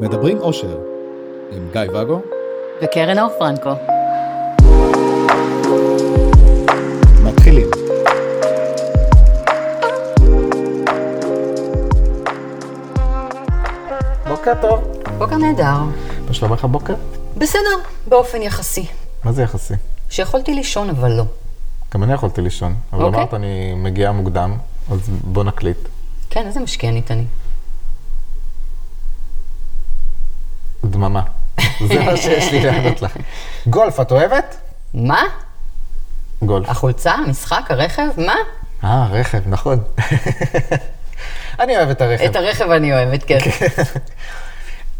מדברים אושר, עם גיא ואגו וקרן אור פרנקו. מתחילים. בוקר טוב. בוקר נהדר. מה שלומך בוקר? בסדר, באופן יחסי. מה זה יחסי? שיכולתי לישון, אבל לא. גם אני יכולתי לישון, אבל אוקיי. אמרת אני מגיעה מוקדם, אז בוא נקליט. כן, איזה משקיענית אני. דממה. זה מה שיש לי לענות לך. גולף, את אוהבת? מה? גולף. החולצה, המשחק, הרכב? מה? אה, רכב, נכון. אני אוהב את הרכב. את הרכב אני אוהבת, כן.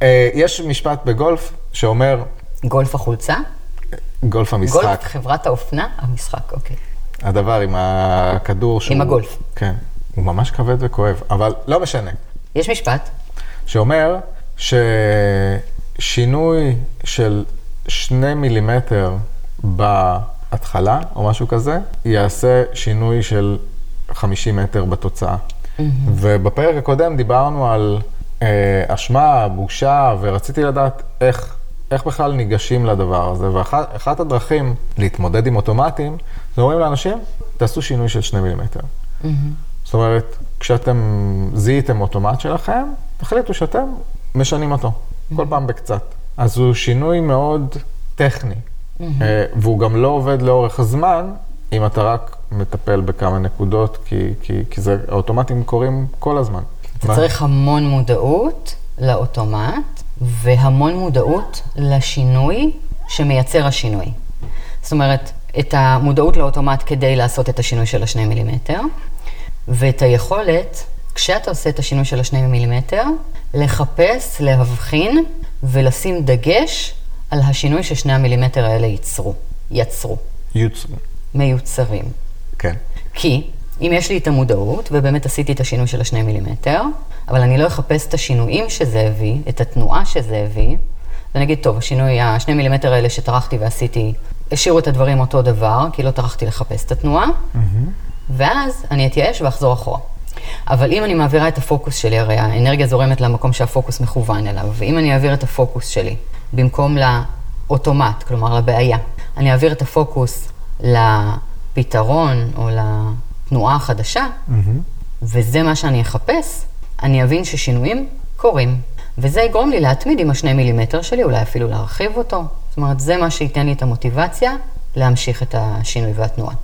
אה, יש משפט בגולף שאומר, גולף החולצה? גולף המשחק. גולף חברת האופנה? המשחק, אוקיי. הדבר עם הכדור שהוא... הגולף. כן. הוא ממש כבד וכואב, אבל לא משנה. יש משפט? שאומר ששינוי של שני מילימטר בהתחלה, או משהו כזה, יעשה שינוי של 50 מטר בתוצאה. ובפרק הקודם דיברנו על אה, אשמה, בושה, ורציתי לדעת איך, איך בכלל ניגשים לדבר הזה. ואחת הדרכים להתמודד עם אוטומטים, זה אומרים לאנשים, תעשו שינוי של שני מילימטר. זאת אומרת, כשאתם זיהיתם אוטומט שלכם, תחליטו שאתם משנים אותו, כל פעם בקצת. אז הוא שינוי מאוד טכני, אה, והוא גם לא עובד לאורך הזמן, אם אתה רק מטפל בכמה נקודות, כי, כי, כי זה, האוטומטים קורים כל הזמן. אתה מה? צריך המון מודעות לאוטומט, והמון מודעות לשינוי שמייצר השינוי. זאת אומרת, את המודעות לאוטומט כדי לעשות את השינוי של השני מילימטר, ואת היכולת, כשאתה עושה את השינוי של השני מילימטר, לחפש, להבחין ולשים דגש על השינוי ששני המילימטר האלה ייצרו, יצרו, יוצרו. מיוצרים. כן. כי אם יש לי את המודעות, ובאמת עשיתי את השינוי של השני מילימטר, אבל אני לא אחפש את השינויים שזה הביא, את התנועה שזה הביא, ואני אגיד, טוב, השינוי, השני מילימטר האלה שטרחתי ועשיתי, השאירו את הדברים אותו דבר, כי לא טרחתי לחפש את התנועה, ואז אני אתייאש ואחזור אחורה. אבל אם אני מעבירה את הפוקוס שלי, הרי האנרגיה זורמת למקום שהפוקוס מכוון אליו, ואם אני אעביר את הפוקוס שלי במקום לאוטומט, כלומר לבעיה, אני אעביר את הפוקוס לפתרון או לתנועה החדשה, וזה מה שאני אחפש, אני אבין ששינויים קורים. וזה יגרום לי להתמיד עם השני מילימטר שלי, אולי אפילו להרחיב אותו. זאת אומרת, זה מה שייתן לי את המוטיבציה להמשיך את השינוי והתנועה.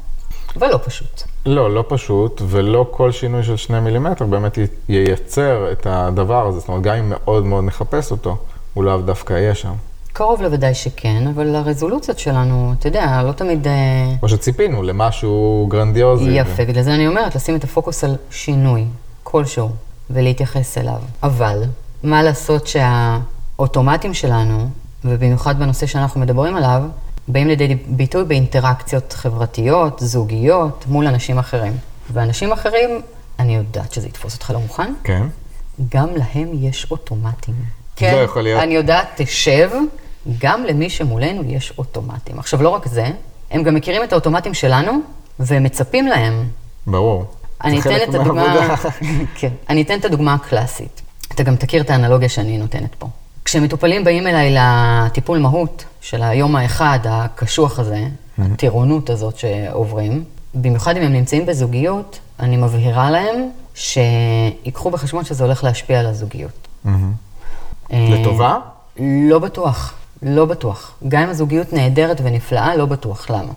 ולא פשוט. לא, לא פשוט, ולא כל שינוי של שני מילימטר באמת ייצר את הדבר הזה. זאת אומרת, גם אם מאוד מאוד נחפש אותו, הוא לאו דווקא יהיה שם. קרוב לוודאי שכן, אבל הרזולוציות שלנו, אתה יודע, לא תמיד... אה, כמו שציפינו, למשהו גרנדיוזי. יפה, בגלל זה אני אומרת, לשים את הפוקוס על שינוי כלשהו ולהתייחס אליו. אבל, מה לעשות שהאוטומטים שלנו, ובמיוחד בנושא שאנחנו מדברים עליו, באים לידי ביטוי באינטראקציות חברתיות, זוגיות, מול אנשים אחרים. ואנשים אחרים, אני יודעת שזה יתפוס אותך לא מוכן, כן. גם להם יש אוטומטים. לא יכול להיות. אני יודעת, תשב, גם למי שמולנו יש אוטומטים. עכשיו, לא רק זה, הם גם מכירים את האוטומטים שלנו, והם מצפים להם. ברור. אני אתן את הדוגמה. כן, אני אתן את הדוגמה הקלאסית. אתה גם תכיר את האנלוגיה שאני נותנת פה. כשמטופלים באים אליי לטיפול מהות של היום האחד, הקשוח הזה, הטירונות הזאת שעוברים, במיוחד אם הם נמצאים בזוגיות, אני מבהירה להם שיקחו בחשבון שזה הולך להשפיע על הזוגיות. אה, לטובה? לא בטוח, לא בטוח. גם אם הזוגיות נהדרת ונפלאה, לא בטוח. למה?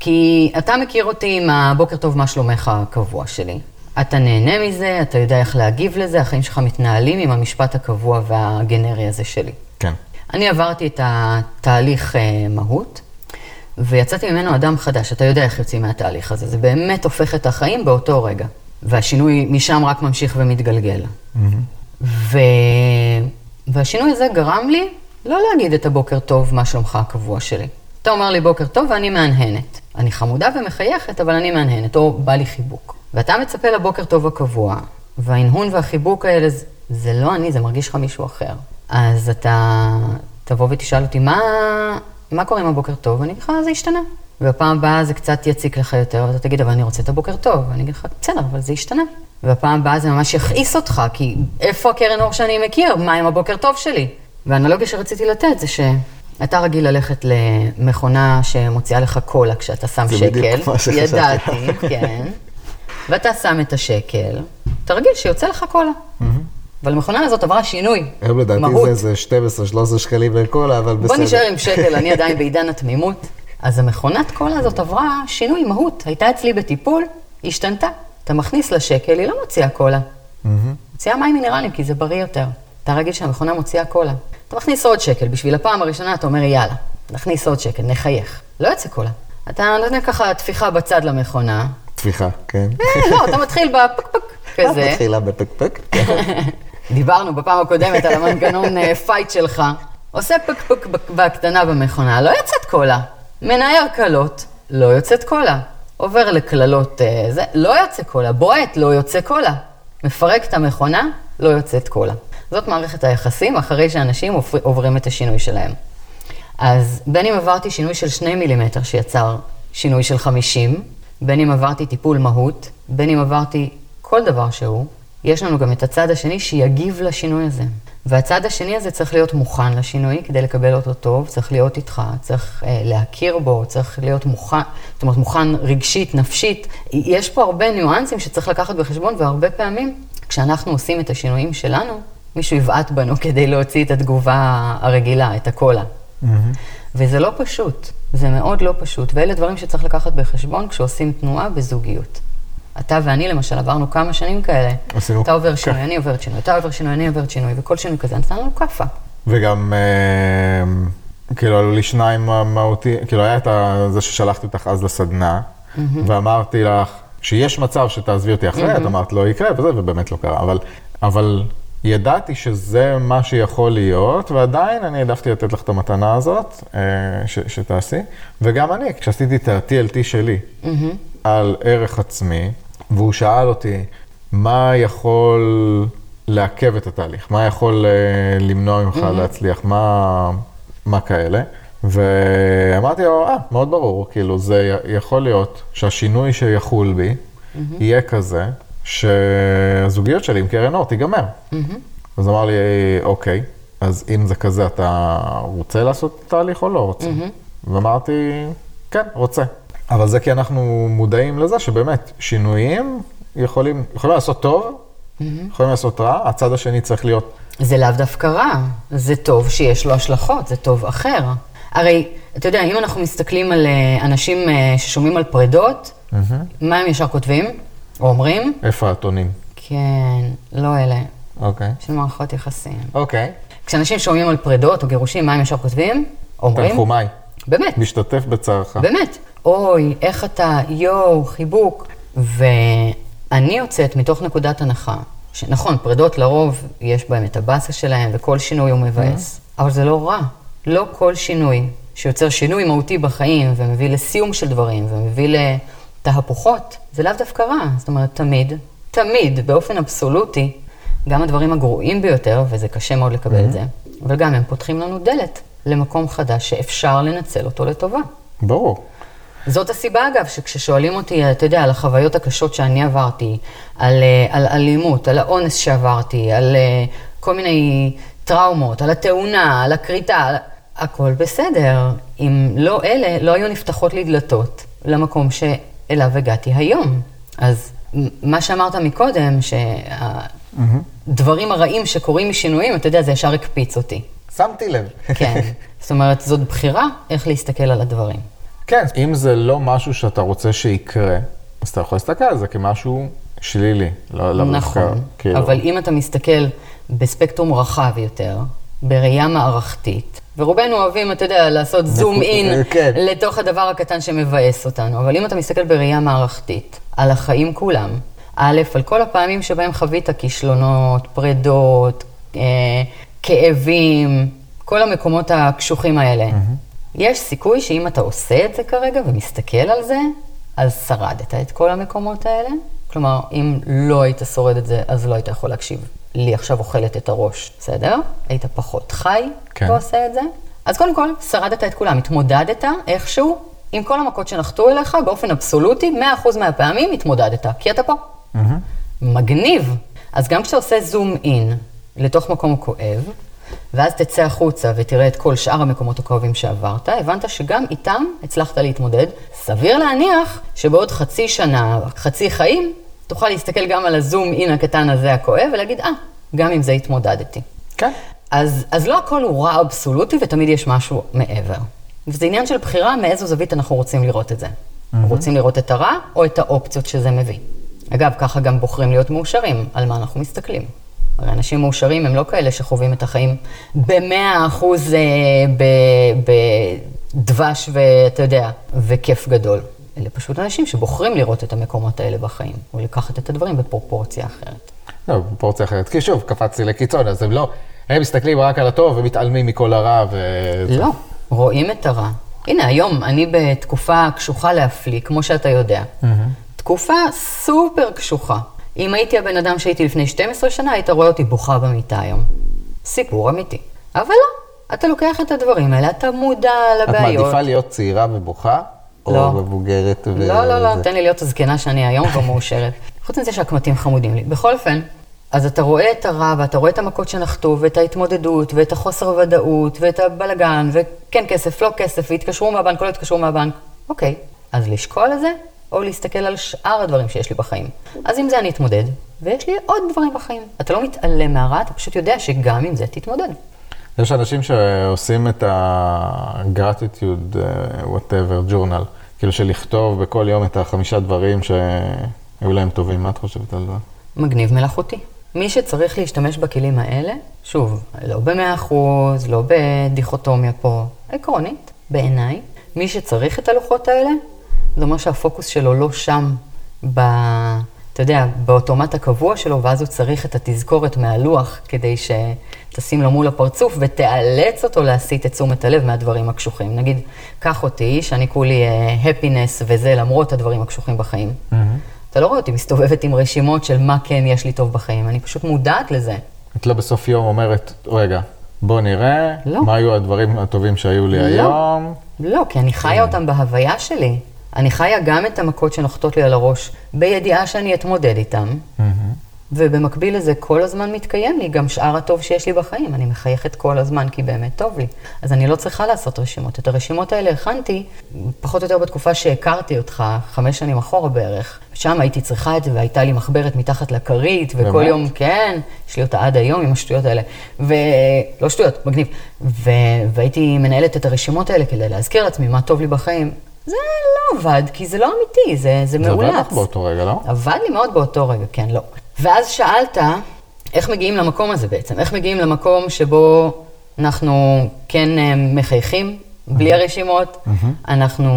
כי אתה מכיר אותי עם הבוקר טוב, מה שלומך הקבוע שלי. אתה נהנה מזה, אתה יודע איך להגיב לזה, החיים שלך מתנהלים עם המשפט הקבוע והגנרי הזה שלי. כן. אני עברתי את התהליך אה, מהות, ויצאתי ממנו אדם חדש. אתה יודע איך יוצאים מהתהליך הזה. זה באמת הופך את החיים באותו רגע. והשינוי משם רק ממשיך ומתגלגל. ו... והשינוי הזה גרם לי לא להגיד את הבוקר טוב, מה שלומך הקבוע שלי. אתה אומר לי בוקר טוב ואני מהנהנת. אני חמודה ומחייכת, אבל אני מהנהנת, או בא לי חיבוק. ואתה מצפה לבוקר טוב הקבוע, וההנהון והחיבוק האלה, זה- זה לא אני, זה מרגיש לך מישהו אחר. אז אתה תבוא ותשאל אותי, מה, מה קורה עם הבוקר טוב? ואני אגיד לך, זה השתנה. ובפעם הבאה זה קצת יציק לך יותר, ואתה תגיד, אבל אני רוצה את הבוקר טוב. ואני אגיד לך, בסדר, אבל זה השתנה. והפעם הבאה זה ממש יכעיס אותך, כי איפה הקרן אור שאני מכיר? מה עם הבוקר טוב שלי? והאנלוגיה שרציתי לתת זה שאתה רגיל ללכת למכונה שמוציאה לך קולה כשאתה שם זה שקל. בדיוק מה שחשבתי. ידעתי, כן. ואתה שם את השקל, אתה רגיל שיוצא לך קולה. אבל המכונה הזאת עברה שינוי, היום לדעתי. זה איזה 12-13 שקלים בקולה, אבל בסדר. בוא נשאר עם שקל, אני עדיין בעידן התמימות. אז המכונת קולה הזאת עברה שינוי מהות, הייתה אצלי בטיפול, השתנתה. אתה מכניס לשקל, היא לא מוציאה קולה. מוציאה מים מינרליים, כי זה בריא יותר. אתה רגיל שהמכונה מוציאה קולה. אתה מכניס עוד שקל, בשביל הפעם הראשונה אתה אומר, יאללה, נכניס עוד שקל, נחייך. לא יוצא קולה. אתה נותן ככה טפיחה בצד למכונה, טפיחה, כן. אה, לא, אתה מתחיל בפקפק כזה. מתחילה בפקפק. דיברנו בפעם הקודמת על המנגנון אה, fight שלך. עושה פקפק בק- בקטנה במכונה, לא יוצאת קולה. מנער קלות, לא יוצאת קולה. עובר לקללות, אה, זה, לא יוצא קולה. בועט, לא יוצא קולה. מפרק את המכונה, לא יוצאת קולה. זאת מערכת היחסים אחרי שאנשים עובר- עוברים את השינוי שלהם. אז בין אם עברתי שינוי של 2 מילימטר שיצר שינוי של 50, בין אם עברתי טיפול מהות, בין אם עברתי כל דבר שהוא, יש לנו גם את הצד השני שיגיב לשינוי הזה. והצד השני הזה צריך להיות מוכן לשינוי כדי לקבל אותו טוב, צריך להיות איתך, צריך אה, להכיר בו, צריך להיות מוכן, זאת אומרת מוכן רגשית, נפשית. יש פה הרבה ניואנסים שצריך לקחת בחשבון, והרבה פעמים כשאנחנו עושים את השינויים שלנו, מישהו יבעט בנו כדי להוציא את התגובה הרגילה, את הקולה. וזה לא פשוט, זה מאוד לא פשוט, ואלה דברים שצריך לקחת בחשבון כשעושים תנועה בזוגיות. אתה ואני למשל עברנו כמה שנים כאלה. עשינו- אתה עובר. שינוי, אני עוברת שינוי, אתה עובר שינוי, אני עוברת שינוי, וכל שינוי כזה נתן לנו כאפה. וגם, אה, כאילו, עלו לי שניים מהותי, כאילו, היה את זה ששלחתי אותך אז לסדנה, ואמרתי לך, שיש מצב שתעזבי אותי אחרי, את אמרת, לא יקרה, וזה, ובאמת לא קרה, אבל, אבל ידעתי שזה מה שיכול להיות, ועדיין אני העדפתי לתת לך את המתנה הזאת, אה, ש, שתעשי, וגם אני, כשעשיתי את ה-TLT שלי, על ערך עצמי, והוא שאל אותי, מה יכול לעכב את התהליך? מה יכול אה, למנוע ממך להצליח? מה, מה כאלה? ואמרתי לו, אה, מאוד ברור, כאילו, זה יכול להיות שהשינוי שיחול בי יהיה כזה, שהזוגיות שלי עם קרן אור תיגמר. אז אמר לי, אוקיי, אז אם זה כזה, אתה רוצה לעשות תהליך או לא רוצה? ואמרתי, כן, רוצה. אבל זה כי אנחנו מודעים לזה שבאמת, שינויים יכולים, יכולים לעשות טוב, יכולים לעשות רע, הצד השני צריך להיות, זה לאו דווקא רע, זה טוב שיש לו השלכות, זה טוב אחר. הרי, אתה יודע, אם אנחנו מסתכלים על אה, אנשים אה, ששומעים על פרדות, מה הם ישר כותבים? או אומרים? איפה הטונים? כן, לא אלה, אוקיי. של מערכות יחסים. אוקיי. כשאנשים שומעים על פרדות או גירושים, מה הם ישר כותבים? אומרים? תנחומיי, באמת, משתתף בצערך. באמת. אוי, איך אתה, יואו, חיבוק. ואני יוצאת מתוך נקודת הנחה, שנכון, פרדות לרוב יש בהם את הבאסה שלהם, וכל שינוי הוא מבאס, אבל זה לא רע. לא כל שינוי שיוצר שינוי מהותי בחיים, ומביא לסיום של דברים, ומביא לתהפוכות, זה לאו דווקא רע. זאת אומרת, תמיד, תמיד, באופן אבסולוטי, גם הדברים הגרועים ביותר, וזה קשה מאוד לקבל את זה, אבל גם הם פותחים לנו דלת למקום חדש שאפשר לנצל אותו לטובה. ברור. זאת הסיבה, אגב, שכששואלים אותי, אתה יודע, על החוויות הקשות שאני עברתי, על, אה, על אלימות, על האונס שעברתי, על אה, כל מיני טראומות, על התאונה, על הכריתה, על... הכל בסדר. אם לא אלה, לא היו נפתחות לי דלתות למקום שאליו הגעתי היום. אז מה שאמרת מקודם, שהדברים הרעים שקורים משינויים, אתה יודע, זה ישר הקפיץ אותי. שמתי לב. כן. זאת אומרת, זאת בחירה איך להסתכל על הדברים. כן, אם זה לא משהו שאתה רוצה שיקרה, אז אתה יכול להסתכל על זה כמשהו שלילי. לא, לא נכון, דווקא, כאילו. אבל אם אתה מסתכל בספקטרום רחב יותר, בראייה מערכתית, ורובנו אוהבים, אתה יודע, לעשות זום אין כן. לתוך הדבר הקטן שמבאס אותנו, אבל אם אתה מסתכל בראייה מערכתית, על החיים כולם, א', על כל הפעמים שבהם חווית כישלונות, פרדות, אה, כאבים, כל המקומות הקשוחים האלה, יש סיכוי שאם אתה עושה את זה כרגע ומסתכל על זה, אז שרדת את כל המקומות האלה. כלומר, אם לא היית שורד את זה, אז לא היית יכול להקשיב. לי עכשיו אוכלת את הראש, בסדר? היית פחות חי כן. ועושה את זה. אז קודם כל, שרדת את כולם, התמודדת איכשהו עם כל המכות שנחתו אליך, באופן אבסולוטי, 100% מהפעמים התמודדת, כי אתה פה. מגניב. אז גם כשאתה עושה זום אין לתוך מקום כואב, ואז תצא החוצה ותראה את כל שאר המקומות הכואבים שעברת, הבנת שגם איתם הצלחת להתמודד. סביר להניח שבעוד חצי שנה, חצי חיים, תוכל להסתכל גם על הזום אין הקטן הזה הכואב ולהגיד, אה, גם עם זה התמודדתי. כן. אז, אז לא הכל הוא רע אבסולוטי ותמיד יש משהו מעבר. וזה עניין של בחירה מאיזו זווית אנחנו רוצים לראות את זה. Mm-hmm. רוצים לראות את הרע או את האופציות שזה מביא. אגב, ככה גם בוחרים להיות מאושרים, על מה אנחנו מסתכלים. הרי אנשים מאושרים הם לא כאלה שחווים את החיים במאה אחוז אה, בדבש ואתה יודע, וכיף גדול. אלה פשוט אנשים שבוחרים לראות את המקומות האלה בחיים, או לקחת את הדברים בפרופורציה אחרת. לא, בפרופורציה אחרת. כי שוב, קפצתי לקיצון, אז הם לא, הם מסתכלים רק על הטוב ומתעלמים מכל הרע ו... לא, רואים את הרע. הנה, היום אני בתקופה קשוחה להפליא, כמו שאתה יודע. תקופה סופר קשוחה. אם הייתי הבן אדם שהייתי לפני 12 שנה, היית רואה אותי בוכה במיטה היום. סיפור אמיתי. אבל לא, אתה לוקח את הדברים האלה, אתה מודע את לבעיות. מעדיפה להיות צעירה ובוכה? לא. או מבוגרת ו... לא, לא, לא, זה? תן לי להיות הזקנה שאני היום ומאושרת. חוץ מזה שהקמטים חמודים לי. בכל אופן, אז אתה רואה את הרע, ואתה רואה את המכות שנחתו, ואת ההתמודדות, ואת החוסר ודאות, ואת הבלגן, וכן כסף, לא כסף, והתקשרו מהבנק, לא התקשרו מהבנק. אוקיי, אז לשקול את זה, או להסתכל על שאר הדברים שיש לי בחיים. אז עם זה אני אתמודד, ויש לי עוד דברים בחיים. אתה לא מתעלם מהרע, אתה פשוט יודע שגם עם זה תתמודד. יש אנשים שעושים את ה-gratitude, uh, whatever, journal, כאילו של לכתוב בכל יום את החמישה דברים שהיו להם טובים. מה את חושבת על זה? מגניב מלאכותי. מי שצריך להשתמש בכלים האלה, שוב, לא במאה אחוז, לא בדיכוטומיה פה, עקרונית, בעיניי, מי שצריך את הלוחות האלה, זה אומר שהפוקוס שלו לא שם, ב, אתה יודע, באוטומט הקבוע שלו, ואז הוא צריך את התזכורת מהלוח כדי שתשים לו מול הפרצוף ותאלץ אותו להסיט את תשומת הלב מהדברים הקשוחים. נגיד, קח אותי, שאני כולי הפינס וזה למרות הדברים הקשוחים בחיים. אתה לא רואה אותי מסתובבת עם רשימות של מה כן יש לי טוב בחיים, אני פשוט מודעת לזה. את לא בסוף יום אומרת, רגע, בוא נראה, לא. מה היו הדברים הטובים שהיו לי לא. היום. לא, כי אני חיה אותם בהוויה שלי. אני חיה גם את המכות שנוחתות לי על הראש, בידיעה שאני אתמודד איתם, ובמקביל לזה כל הזמן מתקיים לי גם שאר הטוב שיש לי בחיים. אני מחייכת כל הזמן כי באמת טוב לי. אז אני לא צריכה לעשות רשימות. את הרשימות האלה הכנתי פחות או יותר בתקופה שהכרתי אותך, חמש שנים אחורה בערך. שם הייתי צריכה את זה והייתה לי מחברת מתחת לכרית, וכל באמת? יום, כן, יש לי אותה עד היום עם השטויות האלה. ולא שטויות, מגניב. ו... והייתי מנהלת את הרשימות האלה כדי להזכיר לעצמי מה טוב לי בחיים. זה לא עבד, כי זה לא אמיתי, זה, זה זה מאולץ. עובד לך באותו רגע, לא? עבד לי מאוד באותו רגע, כן, לא. ואז שאלת, איך מגיעים למקום הזה בעצם? איך מגיעים למקום שבו אנחנו כן אה, מחייכים, בלי הרשימות, אנחנו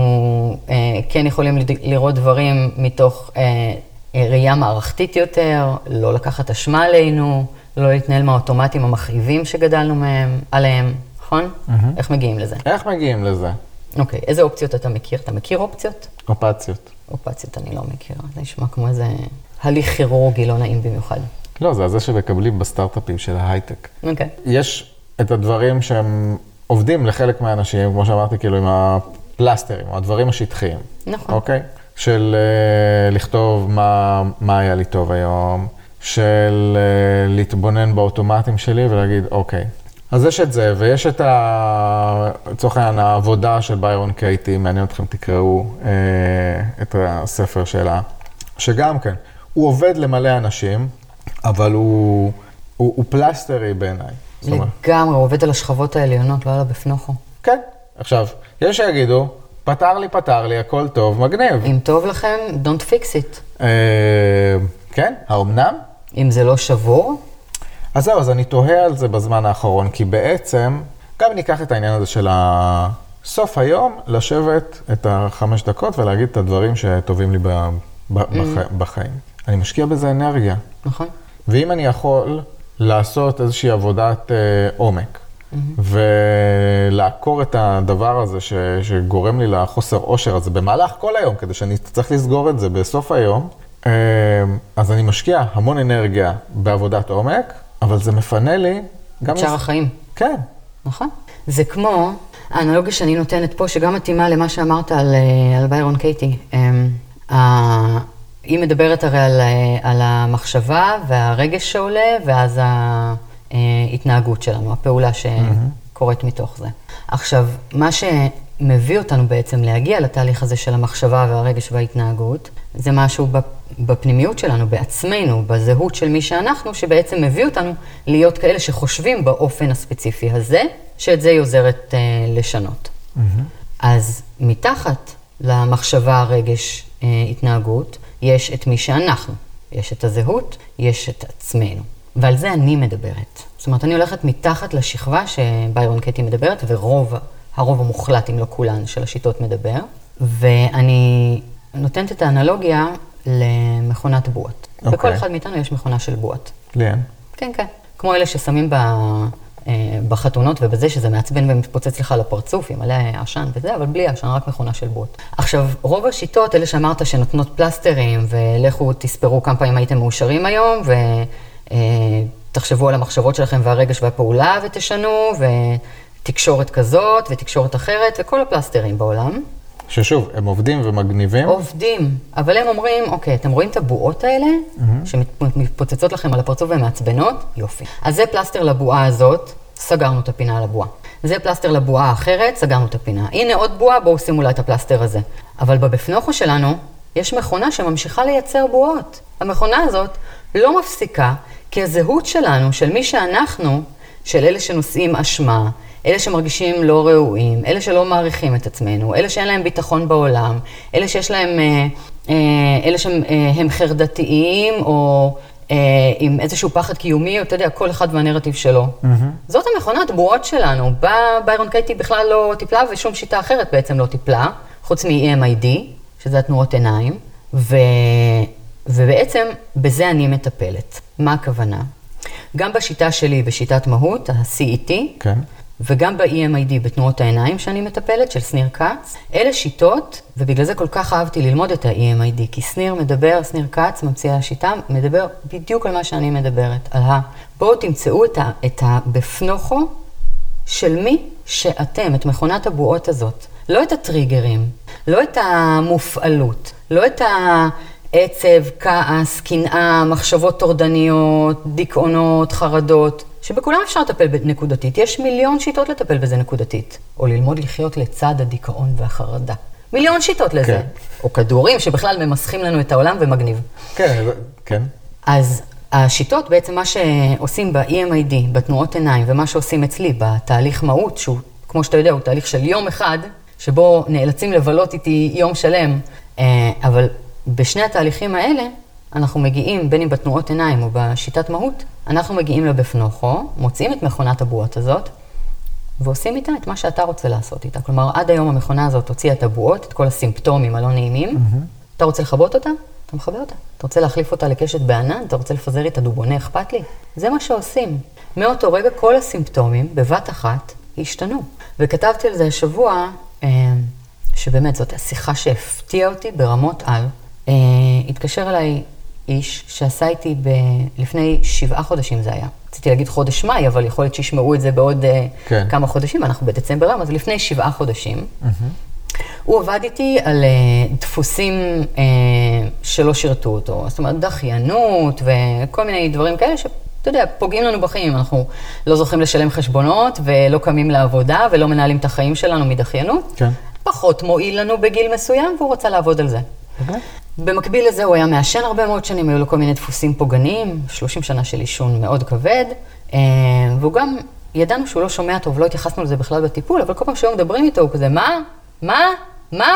אה, כן יכולים לראות דברים מתוך אה, ראייה מערכתית יותר, לא לקחת אשמה עלינו, לא להתנהל מהאוטומטים המכאיבים שגדלנו מהם, עליהם, נכון? איך מגיעים לזה? איך מגיעים לזה? אוקיי, איזה אופציות אתה מכיר? אתה מכיר אופציות? אופציות. אופציות אני לא מכירה, זה נשמע כמו איזה הליך כירורגי לא נעים במיוחד. לא, זה הזה שמקבלים בסטארט-אפים של ההייטק. אוקיי. יש את הדברים שהם עובדים לחלק מהאנשים, כמו שאמרתי, כאילו עם הפלסטרים, או הדברים השטחיים. נכון. אוקיי? של uh, לכתוב מה, מה היה לי טוב היום, של uh, להתבונן באוטומטים שלי ולהגיד, אוקיי. אז יש את זה, ויש את ה... לצורך העניין, העבודה של ביירון קייטי, מעניין אתכם, תקראו uh, את הספר שלה, שגם כן, הוא עובד למלא אנשים, אבל הוא, הוא, הוא פלסטרי בעיניי. לגמרי, הוא עובד על השכבות העליונות, לא על הבפנוכו. כן. עכשיו, יש שיגידו, פתר לי, פתר לי, הכל טוב, מגניב. אם טוב לכם, don't fix it. אה, כן, האומנם? אם זה לא שבור, אז זהו, אז אני תוהה על זה בזמן האחרון, כי בעצם, גם ניקח את העניין הזה של ה- סוף היום, לשבת את החמש דקות ולהגיד את הדברים שטובים לי ב- ב- בח- בחיים. אני משקיע בזה אנרגיה. נכון? ואם אני יכול לעשות איזושהי עבודת אה, עומק, ולעקור את הדבר הזה ש, שגורם לי לחוסר אושר הזה במהלך כל היום, כדי שאני צריך לסגור את זה בסוף היום, אה, אז אני משקיע המון אנרגיה בעבודת עומק, אבל זה מפנה לי גם... את שאר החיים. כן. נכון. זה כמו האנלוגיה שאני נותנת פה, שגם מתאימה למה שאמרת על, אה, על ביירון קייטי. אמ, היא מדברת הרי על, אה, על המחשבה והרגש שעולה, ואז ההתנהגות שלנו, הפעולה שקורית מתוך זה. עכשיו, מה שמביא אותנו בעצם להגיע לתהליך הזה של המחשבה והרגש וההתנהגות, זה משהו בפנימיות שלנו, בעצמנו, בזהות של מי שאנחנו, שבעצם מביא אותנו להיות כאלה שחושבים באופן הספציפי הזה, שאת זה היא עוזרת אה, לשנות. Mm-hmm. אז מתחת למחשבה, רגש, אה, התנהגות, יש את מי שאנחנו. יש את הזהות, יש את עצמנו. ועל זה אני מדברת. זאת אומרת, אני הולכת מתחת לשכבה שביירון קטי מדברת, ורוב, הרוב המוחלט, אם לא כולן, של השיטות מדבר. ואני נותנת את האנלוגיה למכונת בועות. Okay. בכל אוקיי. אחד מאיתנו יש מכונה של בועות. אין. כן, כן. כמו אלה ששמים ב... אה, בחתונות ובזה שזה מעצבן ומתפוצץ לך לפרצוף עם מלא עשן וזה, אבל בלי עשן, רק מכונה של בוט. עכשיו, רוב השיטות, אלה שאמרת שנותנות פלסטרים, ולכו תספרו כמה פעמים הייתם מאושרים היום, ותחשבו על המחשבות שלכם והרגש והפעולה ותשנו, ותקשורת כזאת ותקשורת אחרת, וכל הפלסטרים בעולם. ששוב, הם עובדים ומגניבים. עובדים, אבל הם אומרים, אוקיי, אתם רואים את הבועות האלה, mm-hmm. שמתפוצצות לכם על הפרצוף ומעצבנות? יופי. אז זה פלסטר לבועה הזאת, סגרנו את הפינה על הבועה. זה פלסטר לבועה האחרת, סגרנו את הפינה. הנה עוד בועה, בואו שימו לה את הפלסטר הזה. אבל בבפנוכו שלנו, יש מכונה שממשיכה לייצר בועות. המכונה הזאת לא מפסיקה, כי הזהות שלנו, של מי שאנחנו, של אלה שנושאים אשמה, אלה שמרגישים לא ראויים, אלה שלא מעריכים את עצמנו, אלה שאין להם ביטחון בעולם, אלה שיש להם, אה, אה, אלה שהם אה, חרדתיים או עם איזשהו פחד קיומי, אתה יודע, כל אחד והנרטיב שלו. Mm-hmm. זאת המכונת בועות שלנו. ביירון קייטי בכלל לא טיפלה ושום שיטה אחרת בעצם לא טיפלה, חוץ מ-EMID, שזה התנועות עיניים, ו... ובעצם בזה אני מטפלת. מה הכוונה? גם בשיטה שלי, בשיטת מהות, ה-CET, כן. וגם ב-EMID, בתנועות העיניים שאני מטפלת, של שניר כץ. אלה שיטות, ובגלל זה כל כך אהבתי ללמוד את ה-EMID, כי שניר מדבר, שניר כץ, ממציא השיטה, מדבר בדיוק על מה שאני מדברת, על ה... בואו תמצאו את, ה... את הבפנוכו של מי שאתם, את מכונת הבועות הזאת. לא את הטריגרים, לא את המופעלות, לא את ה... עצב, כעס, קנאה, מחשבות טורדניות, דיכאונות, חרדות, שבכולם אפשר לטפל נקודתית. יש מיליון שיטות לטפל בזה נקודתית. או ללמוד לחיות לצד הדיכאון והחרדה. מיליון שיטות לזה. כן. או כדורים שבכלל ממסכים לנו את העולם ומגניב. כן, כן. אז השיטות, בעצם מה שעושים ב-EMID, בתנועות עיניים, ומה שעושים אצלי בתהליך מהות, שהוא, כמו שאתה יודע, הוא תהליך של יום אחד, שבו נאלצים לבלות איתי יום שלם, אה, אבל בשני התהליכים האלה, אנחנו מגיעים, בין אם בתנועות עיניים או בשיטת מהות, אנחנו מגיעים לבפנוכו, מוצאים את מכונת הבועות הזאת, ועושים איתה את מה שאתה רוצה לעשות איתה. כלומר, עד היום המכונה הזאת הוציאה את הבועות, את כל הסימפטומים הלא נעימים. Mm-hmm. אתה רוצה לכבות אותה? אתה מכבה אותה. אתה רוצה להחליף אותה לקשת בענן? אתה רוצה לפזר את הדובונה אכפת לי? זה מה שעושים. מאותו רגע כל הסימפטומים, בבת אחת, השתנו. וכתבתי על זה השבוע, אה, שבאמת זאת השיחה שהפתיעה אותי ברמות על. אה, התקשר אליי איש שעשה איתי ב... לפני שבעה חודשים זה היה. רציתי להגיד חודש מאי, אבל יכול להיות שישמעו את זה בעוד אה, כן. כמה חודשים, אנחנו בדצמבר היום, אז לפני שבעה חודשים. Mm-hmm. הוא עבד איתי על uh, דפוסים uh, שלא שירתו אותו, זאת אומרת דחיינות וכל מיני דברים כאלה שאתה יודע, פוגעים לנו בחיים, אנחנו לא זוכים לשלם חשבונות ולא קמים לעבודה ולא מנהלים את החיים שלנו מדחיינות. כן. פחות מועיל לנו בגיל מסוים והוא רצה לעבוד על זה. Okay. במקביל לזה הוא היה מעשן הרבה מאוד שנים, היו לו כל מיני דפוסים פוגעניים, 30 שנה של עישון מאוד כבד, אה, והוא גם, ידענו שהוא לא שומע טוב, לא התייחסנו לזה בכלל בטיפול, אבל כל פעם שהיו מדברים איתו הוא כזה, מה? מה? מה?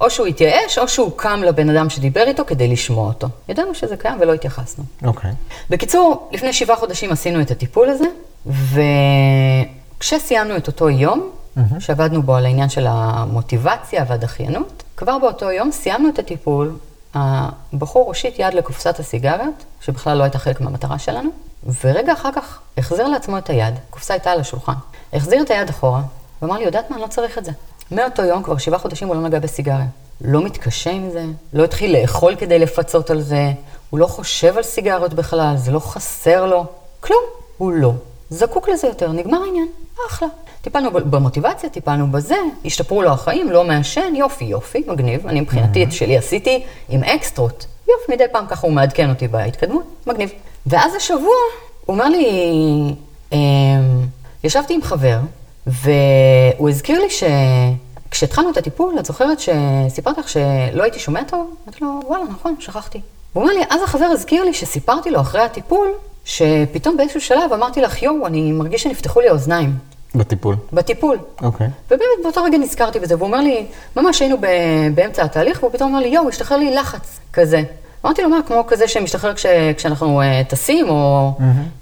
או שהוא התייאש, או שהוא קם לבן אדם שדיבר איתו כדי לשמוע אותו. ידענו שזה קיים ולא התייחסנו. אוקיי. Okay. בקיצור, לפני שבעה חודשים עשינו את הטיפול הזה, וכשסיימנו את אותו יום, mm-hmm. שעבדנו בו על העניין של המוטיבציה והדחיינות, כבר באותו יום סיימנו את הטיפול, הבחור הושיט יד לקופסת הסיגריות, שבכלל לא הייתה חלק מהמטרה שלנו, ורגע אחר כך החזיר לעצמו את היד, הקופסה הייתה על השולחן, החזיר את היד אחורה, ואמר לי, יודעת מה, אני לא צריך את זה. מאותו יום, כבר שבעה חודשים, הוא לא נגע בסיגריה. לא מתקשה עם זה, לא התחיל לאכול כדי לפצות על זה, הוא לא חושב על סיגריות בכלל, זה לא חסר לו, כלום, הוא לא זקוק לזה יותר, נגמר העניין, אחלה. טיפלנו במוטיבציה, טיפלנו בזה, השתפרו לו החיים, לא מעשן, יופי, יופי, מגניב. אני מבחינתי את שלי עשיתי עם אקסטרות. יופי, מדי פעם ככה הוא מעדכן אותי בהתקדמות, מגניב. ואז השבוע, הוא אומר לי, אמ, ישבתי עם חבר, והוא הזכיר לי שכשהתחלנו את הטיפול, את זוכרת שסיפרתי לך שלא הייתי שומע טוב? אמרתי לו, וואלה, נכון, שכחתי. הוא אומר לי, אז החבר הזכיר לי שסיפרתי לו אחרי הטיפול, שפתאום באיזשהו שלב אמרתי לך, יואו, אני מרגיש שנפתחו לי האוזניים. בטיפול. בטיפול. אוקיי. ובאמת באותו רגע נזכרתי בזה, והוא אומר לי, ממש היינו ב- באמצע התהליך, והוא פתאום אמר לי, יואו, השתחרר לי לחץ כזה. אמרתי לו, מה, כמו כזה שמשתחרר כש, כשאנחנו uh, טסים, או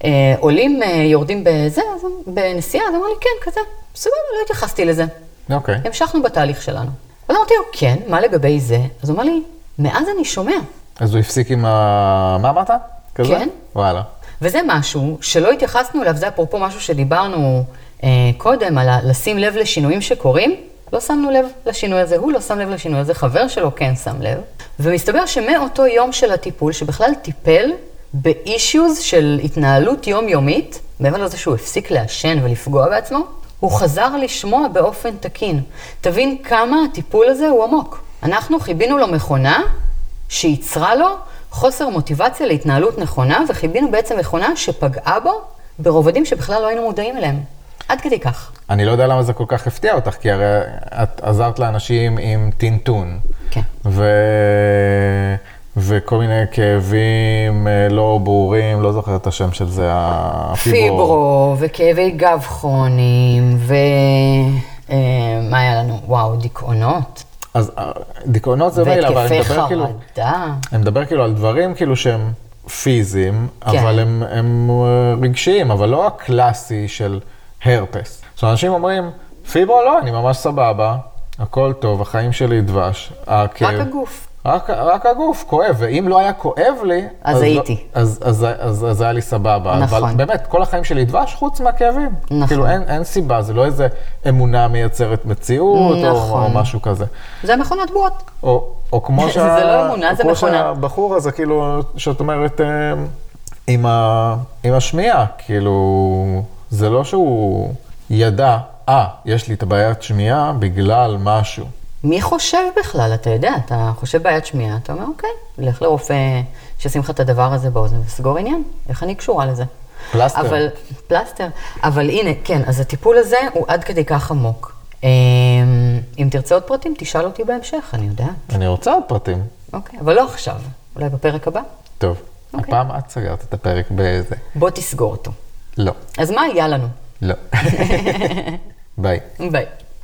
uh, עולים, uh, יורדים בזה, אז, בנסיעה, אז אמר לי, כן, כזה. סבבה, לא התייחסתי לזה. אוקיי. המשכנו בתהליך שלנו. אז אמרתי לו, כן, מה לגבי זה? אז הוא אמר לי, מאז אני שומע. אז הוא הפסיק עם ה... מה אמרת? כזה? כן. וואלה. וזה משהו שלא התייחסנו אליו, זה אפרופו משהו שדיברנו אה, קודם, על לשים לב לשינויים שקורים. לא שמנו לב לשינוי הזה, הוא לא שם לב לשינוי הזה, חבר שלו כן שם לב. ומסתבר שמאותו יום של הטיפול, שבכלל טיפל באישיוז של התנהלות יומיומית, מעבר לזה שהוא הפסיק לעשן ולפגוע בעצמו, הוא חזר לשמוע באופן תקין. תבין כמה הטיפול הזה הוא עמוק. אנחנו חיבינו לו מכונה שייצרה לו חוסר מוטיבציה להתנהלות נכונה, וחיבינו בעצם מכונה שפגעה בו ברובדים שבכלל לא היינו מודעים אליהם. עד כדי כך. אני לא יודע למה זה כל כך הפתיע אותך, כי הרי את עזרת לאנשים עם טינטון. כן. ו... וכל מיני כאבים אה, לא ברורים, לא זוכר את השם של זה, הפיברו. פיברו, וכאבי גב כרוניים, ו... אה, מה היה לנו? וואו, דיכאונות. אז אה, דיכאונות זה מילא, אבל אני והתקפי מדבר כאילו, חרדה. אני מדבר כאילו על דברים כאילו שהם פיזיים, כן. אבל הם, הם אה, רגשיים, אבל לא הקלאסי של הרפס. זאת אומרת, אנשים אומרים, פיברו לא, אני ממש סבבה, הכל טוב, החיים שלי דבש. הכאב- רק הגוף. רק, רק הגוף כואב, ואם לא היה כואב לי... אז לא- הייתי. אז, אז, אז, אז היה לי סבבה. נכון. אבל באמת, כל החיים שלי דבש חוץ מהכאבים. נכון. כאילו, אין, אין סיבה, זה לא איזה אמונה מייצרת מציאות, או, נכון. או משהו כזה. זה מכונת בועות. או, או כמו זה שה... לא אמונה, זה כמו מכונה. שהבחור הזה, כאילו, שאת אומרת, אה, עם, ה, עם השמיעה, כאילו, זה לא שהוא ידע, אה, יש לי את הבעיית שמיעה בגלל משהו. מי חושב בכלל? אתה יודע, אתה חושב בעיית שמיעה, אתה אומר, אוקיי, לך לרופא שישים לך את הדבר הזה באוזן וסגור עניין. איך אני קשורה לזה? פלסטר. אבל, פלסטר. אבל הנה, כן, אז הטיפול הזה הוא עד כדי כך עמוק. אמ, אם תרצה עוד פרטים, תשאל אותי בהמשך, אני יודעת. אני רוצה עוד פרטים. אוקיי, אבל לא עכשיו, אולי בפרק הבא. טוב, אוקיי. הפעם את סגרת את הפרק באיזה. בוא תסגור אותו. לא, אז מה היה לנו? לא. ביי. ביי.